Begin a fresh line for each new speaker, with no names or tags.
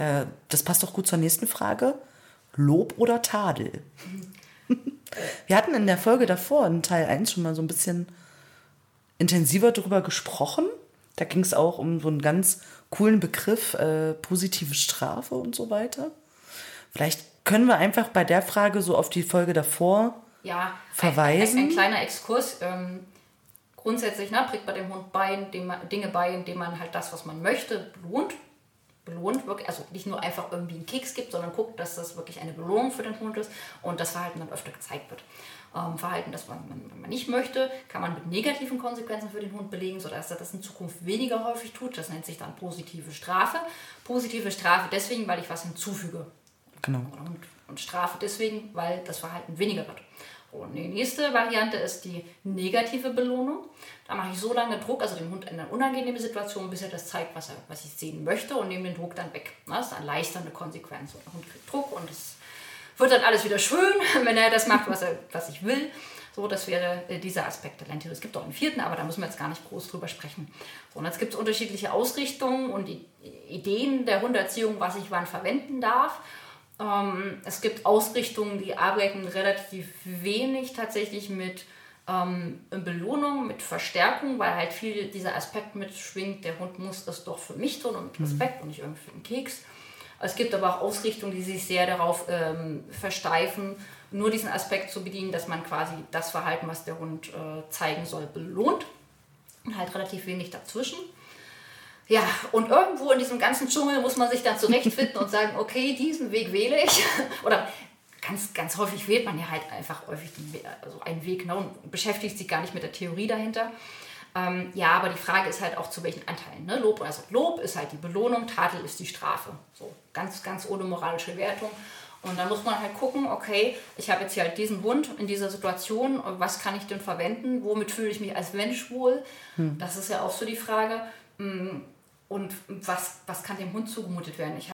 Da, das passt doch gut zur nächsten Frage. Lob oder Tadel? Wir hatten in der Folge davor, in Teil 1, schon mal so ein bisschen intensiver darüber gesprochen. Da ging es auch um so einen ganz coolen Begriff, äh, positive Strafe und so weiter. Vielleicht können wir einfach bei der Frage so auf die Folge davor
ja,
verweisen.
Ein, ein, ein kleiner Exkurs. Ähm, grundsätzlich ne, bringt man dem Hund bei, indem man, Dinge bei, indem man halt das, was man möchte, belohnt. Belohnt wirklich, also nicht nur einfach irgendwie einen Keks gibt, sondern guckt, dass das wirklich eine Belohnung für den Hund ist und das Verhalten dann öfter gezeigt wird. Ähm, Verhalten, das man, man, man, nicht möchte, kann man mit negativen Konsequenzen für den Hund belegen, sodass er das in Zukunft weniger häufig tut. Das nennt sich dann positive Strafe. Positive Strafe deswegen, weil ich was hinzufüge.
Genau.
Und, und Strafe deswegen, weil das Verhalten weniger wird. Und die nächste Variante ist die negative Belohnung. Da mache ich so lange Druck, also dem Hund in eine unangenehme Situation, bis er das zeigt, was, er, was ich sehen möchte und nehme den Druck dann weg. Das ist eine erleichternde Konsequenz. Und der Hund kriegt Druck und es wird dann alles wieder schön, wenn er das macht, was, er, was ich will. So, das wäre äh, dieser Aspekt der Lerntheorie. Es gibt auch einen vierten, aber da müssen wir jetzt gar nicht groß drüber sprechen. So, und jetzt gibt es unterschiedliche Ausrichtungen und Ideen der Hunderziehung, was ich wann verwenden darf. Ähm, es gibt Ausrichtungen, die arbeiten relativ wenig tatsächlich mit ähm, Belohnung, mit Verstärkung, weil halt viel dieser Aspekt mitschwingt, der Hund muss es doch für mich tun und mit Respekt mhm. und nicht irgendwie für den Keks. Es gibt aber auch Ausrichtungen, die sich sehr darauf ähm, versteifen, nur diesen Aspekt zu bedienen, dass man quasi das Verhalten, was der Hund äh, zeigen soll, belohnt. Und halt relativ wenig dazwischen. Ja, und irgendwo in diesem ganzen Dschungel muss man sich dann zurechtfinden und sagen, okay, diesen Weg wähle ich. Oder ganz, ganz häufig wählt man ja halt einfach häufig den, also einen Weg ne, und beschäftigt sich gar nicht mit der Theorie dahinter. Ähm, ja, aber die Frage ist halt auch zu welchen Anteilen. Ne? Lob, also Lob ist halt die Belohnung, Tadel ist die Strafe. So ganz, ganz ohne moralische Wertung. Und dann muss man halt gucken, okay, ich habe jetzt hier halt diesen Hund in dieser Situation, was kann ich denn verwenden? Womit fühle ich mich als Mensch wohl? Hm. Das ist ja auch so die Frage. Hm, und was, was kann dem Hund zugemutet werden? Ich